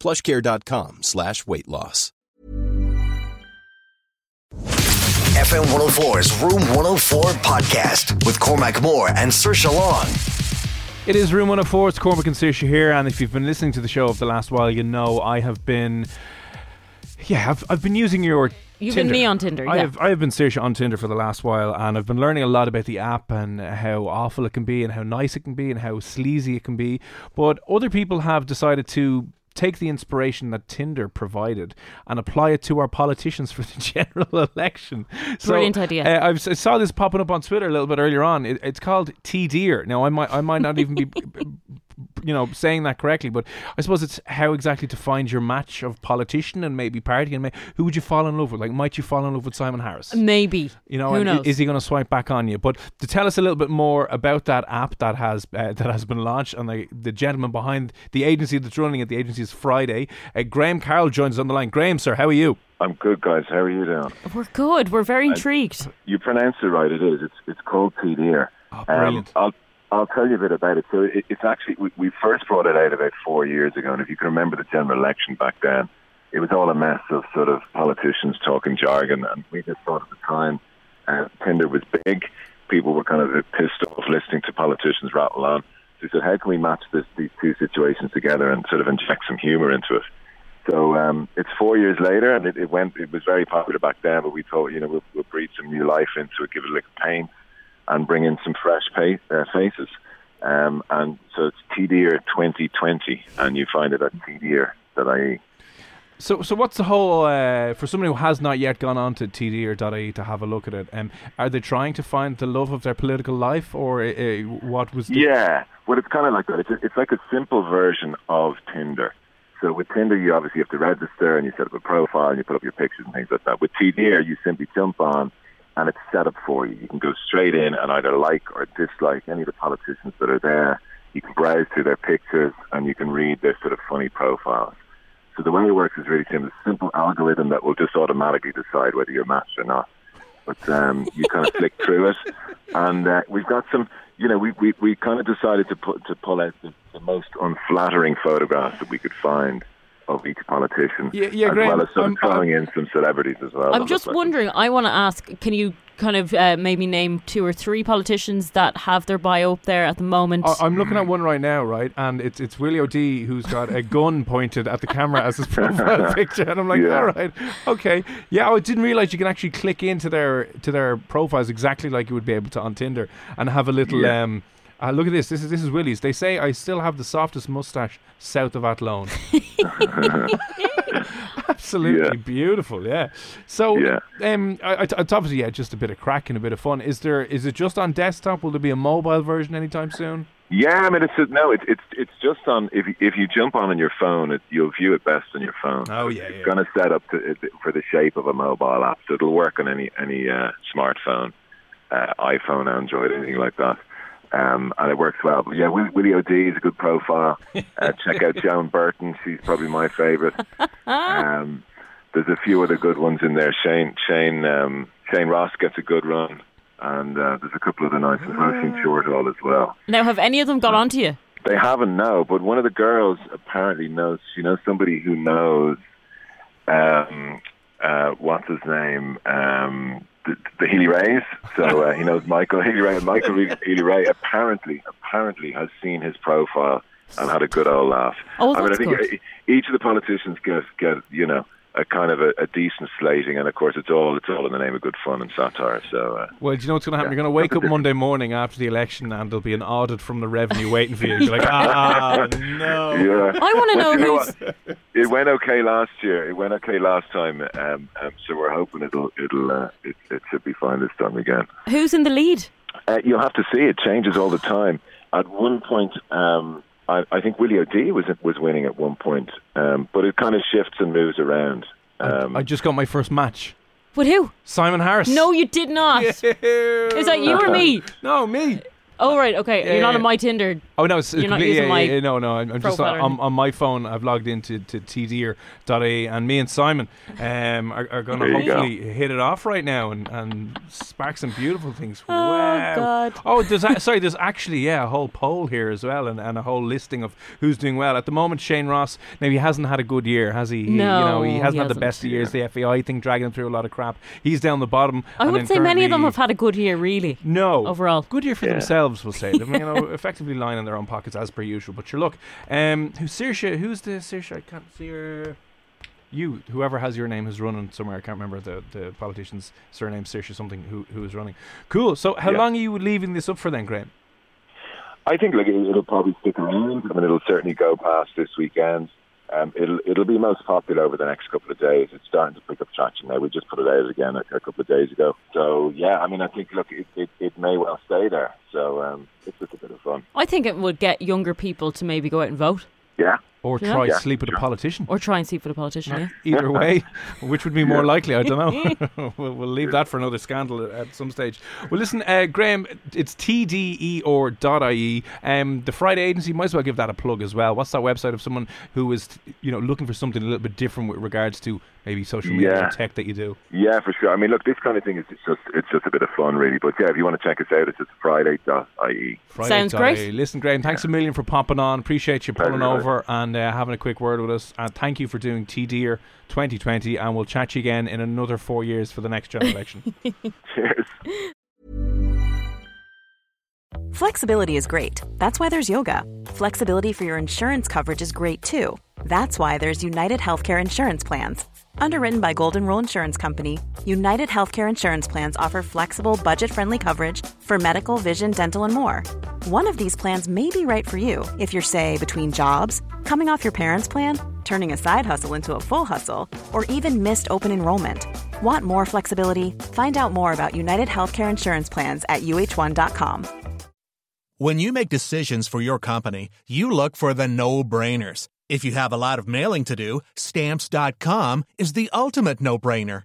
plushcare.com slash weight loss. FM 104's Room 104 podcast with Cormac Moore and Sir Long. It is Room 104. It's Cormac and Saoirse here, and if you've been listening to the show over the last while, you know I have been. Yeah, I've, I've been using your. You've Tinder. been me on Tinder, I have I have been Saoirse on Tinder for the last while, and I've been learning a lot about the app and how awful it can be, and how nice it can be, and how sleazy it can be. But other people have decided to take the inspiration that Tinder provided and apply it to our politicians for the general election. So, Brilliant idea. Uh, I saw this popping up on Twitter a little bit earlier on. It, it's called T Deer. Now I might I might not even be. You know, saying that correctly, but I suppose it's how exactly to find your match of politician and maybe party, and may, who would you fall in love with? Like, might you fall in love with Simon Harris? Maybe. You know, Who knows? is he going to swipe back on you? But to tell us a little bit more about that app that has uh, that has been launched and the, the gentleman behind the agency that's running it, the agency is Friday. Uh, Graham Carroll joins us on the line. Graham, sir, how are you? I'm good, guys. How are you doing? We're good. We're very intrigued. You pronounce it right. It is. It's it's called TDR. Oh, brilliant. I'll I'll tell you a bit about it. So it, it's actually we, we first brought it out about four years ago, and if you can remember the general election back then, it was all a mess of sort of politicians talking jargon, and we just thought at the time uh, Tinder was big. People were kind of pissed off listening to politicians rattle on. So we said, how can we match this, these two situations together and sort of inject some humour into it? So um, it's four years later, and it, it went. It was very popular back then, but we thought, you know, we'll, we'll breathe some new life into it, give it a little paint, and bring in some fresh pa- uh, faces. Um, and so it's TDR 2020, and you find it at TDR.ie. So, so what's the whole uh, for somebody who has not yet gone on to TD.ie to have a look at it? Um, are they trying to find the love of their political life, or uh, uh, what was? The, Yeah, well, it's kind of like that. It's, it's like a simple version of Tinder. So with Tinder, you obviously have to register and you set up a profile and you put up your pictures and things like that. With TDR, you simply jump on and it's set up for you. You can go straight in and either like or dislike any of the politicians that are there. You can browse through their pictures and you can read their sort of funny profiles. So the way it works is really simple. A simple algorithm that will just automatically decide whether you're matched or not. But um, you kind of flick through it, and uh, we've got some. You know, we, we, we kind of decided to put to pull out the, the most unflattering photographs that we could find of each politician, Yeah, yeah, as Graham, well as sort I'm- of throwing in some celebrities as well. I'm just look like- wondering. I want to ask. Can you kind of uh, maybe name two or three politicians that have their bio up there at the moment? I- I'm looking at one right now, right, and it's it's Willie O'Dea who's got a gun pointed at the camera as his profile picture, and I'm like, Yeah. all right, okay, yeah. I didn't realize you can actually click into their to their profiles exactly like you would be able to on Tinder and have a little. Yeah. um uh, look at this. This is this is Willie's. They say I still have the softest mustache south of Athlone. Absolutely Yeah. beautiful. Yeah. So, Yeah. um, I, I, it's obviously yeah, just a bit of crack and a bit of fun. Is there? Is it just on desktop? Will there be a mobile version anytime soon? Yeah, I mean, it's no, it's it's it's just on. If you, if you jump on on your phone, it, you'll view it best on your phone. Oh, yeah, it's yeah. going to set up to, for the shape of a mobile app, so it'll work on any any uh, smartphone, uh, iPhone, Android, anything like that. Um, and it works well. But yeah, Will- Willie O'Dea is a good profile. Uh, check out Joan Burton; she's probably my favourite. Um, there's a few other good ones in there. Shane Shane um, Shane Ross gets a good run, and uh, there's a couple of the nice ones. I Roisin Shortall as well. now, have any of them got onto you? They haven't no, but one of the girls apparently knows. She knows somebody who knows. Um, uh, what's his name? Um, the, the Healy-Raes. So uh, he knows Michael Healy-Rae. Michael Healy-Rae apparently apparently has seen his profile and had a good old laugh. Oh, I mean, I think good. each of the politicians get get you know a kind of a, a, decent slating, and of course it's all it's all in the name of good fun and satire. So, uh, well, do you know what's going to happen? Yeah. You're going to wake up Monday morning after the election, and there'll be an audit from the revenue waiting for you. You're like, ah, no. Yeah. I want to know who's. it went okay last year. It went okay last time, um, um, so we're hoping it'll it'll uh, it, it, should be fine this time again. Who's in the lead? Uh, you'll have to see. It changes all the time. At one point. Um, I, I think Willie O'Dea was was winning at one point, um, but it kind of shifts and moves around. Um, I, I just got my first match. With who? Simon Harris. No, you did not. Is that you or me? No, me. Oh right, okay. Yeah, You're not on my Tinder. Oh no, it's, You're not using yeah, my yeah, no, no. I'm, I'm just on, on, my phone. I've logged into to tdeer.a, and me and Simon um, are, are going to hopefully go. hit it off right now and, and spark some beautiful things. Oh wow. God. Oh, there's a, sorry. There's actually yeah a whole poll here as well, and, and a whole listing of who's doing well at the moment. Shane Ross. Now he hasn't had a good year, has he? he no, you know he hasn't he had hasn't. the best of years. The FAI thing dragging him through a lot of crap. He's down the bottom. I would say many of them have had a good year, really. No, overall, good year for yeah. themselves. We'll say. I mean, you know, effectively lying in their own pockets as per usual. But sure, look, um, who's Saoirse? Who's the Saoirse? I can't see her. You, whoever has your name, is running somewhere. I can't remember the, the politician's surname, Saoirse something, who who is running. Cool. So, how yeah. long are you leaving this up for then, Graham? I think like it'll probably stick around. I mean, it'll certainly go past this weekend. Um, it'll it'll be most popular over the next couple of days. It's starting to pick up traction now. We just put it out again a, a couple of days ago. So yeah, I mean, I think look, it, it, it may well stay there. So um, it's just a bit of fun. I think it would get younger people to maybe go out and vote. Yeah, or yeah. try yeah. sleep with a politician. Or try and sleep with a politician, yeah. Either way, which would be more likely, I don't know. we'll, we'll, leave that for another scandal at some stage. Well, listen, uh, Graham, it's tde or .ie. Um, the Friday Agency, might as well give that a plug as well. What's that website of someone who is, you know, looking for something a little bit different with regards to maybe social media yeah. tech that you do? Yeah, for sure. I mean, look, this kind of thing is just it's just a bit of fun, really. But yeah, if you want to check us out, it's just friday.ie. Friday. Sounds great. Listen, Graham, thanks a million for popping on. Appreciate you pulling over and uh, having a quick word with us. And thank you for doing TDeer 2020. And we'll chat you again in another four years for the next general election. Cheers. Flexibility is great. That's why there's yoga. Flexibility for your insurance coverage is great too. That's why there's United Healthcare Insurance Plans. Underwritten by Golden Rule Insurance Company, United Healthcare Insurance Plans offer flexible, budget friendly coverage for medical, vision, dental, and more. One of these plans may be right for you if you're, say, between jobs, coming off your parents' plan, turning a side hustle into a full hustle, or even missed open enrollment. Want more flexibility? Find out more about United Healthcare Insurance Plans at uh1.com. When you make decisions for your company, you look for the no brainers. If you have a lot of mailing to do, stamps.com is the ultimate no brainer.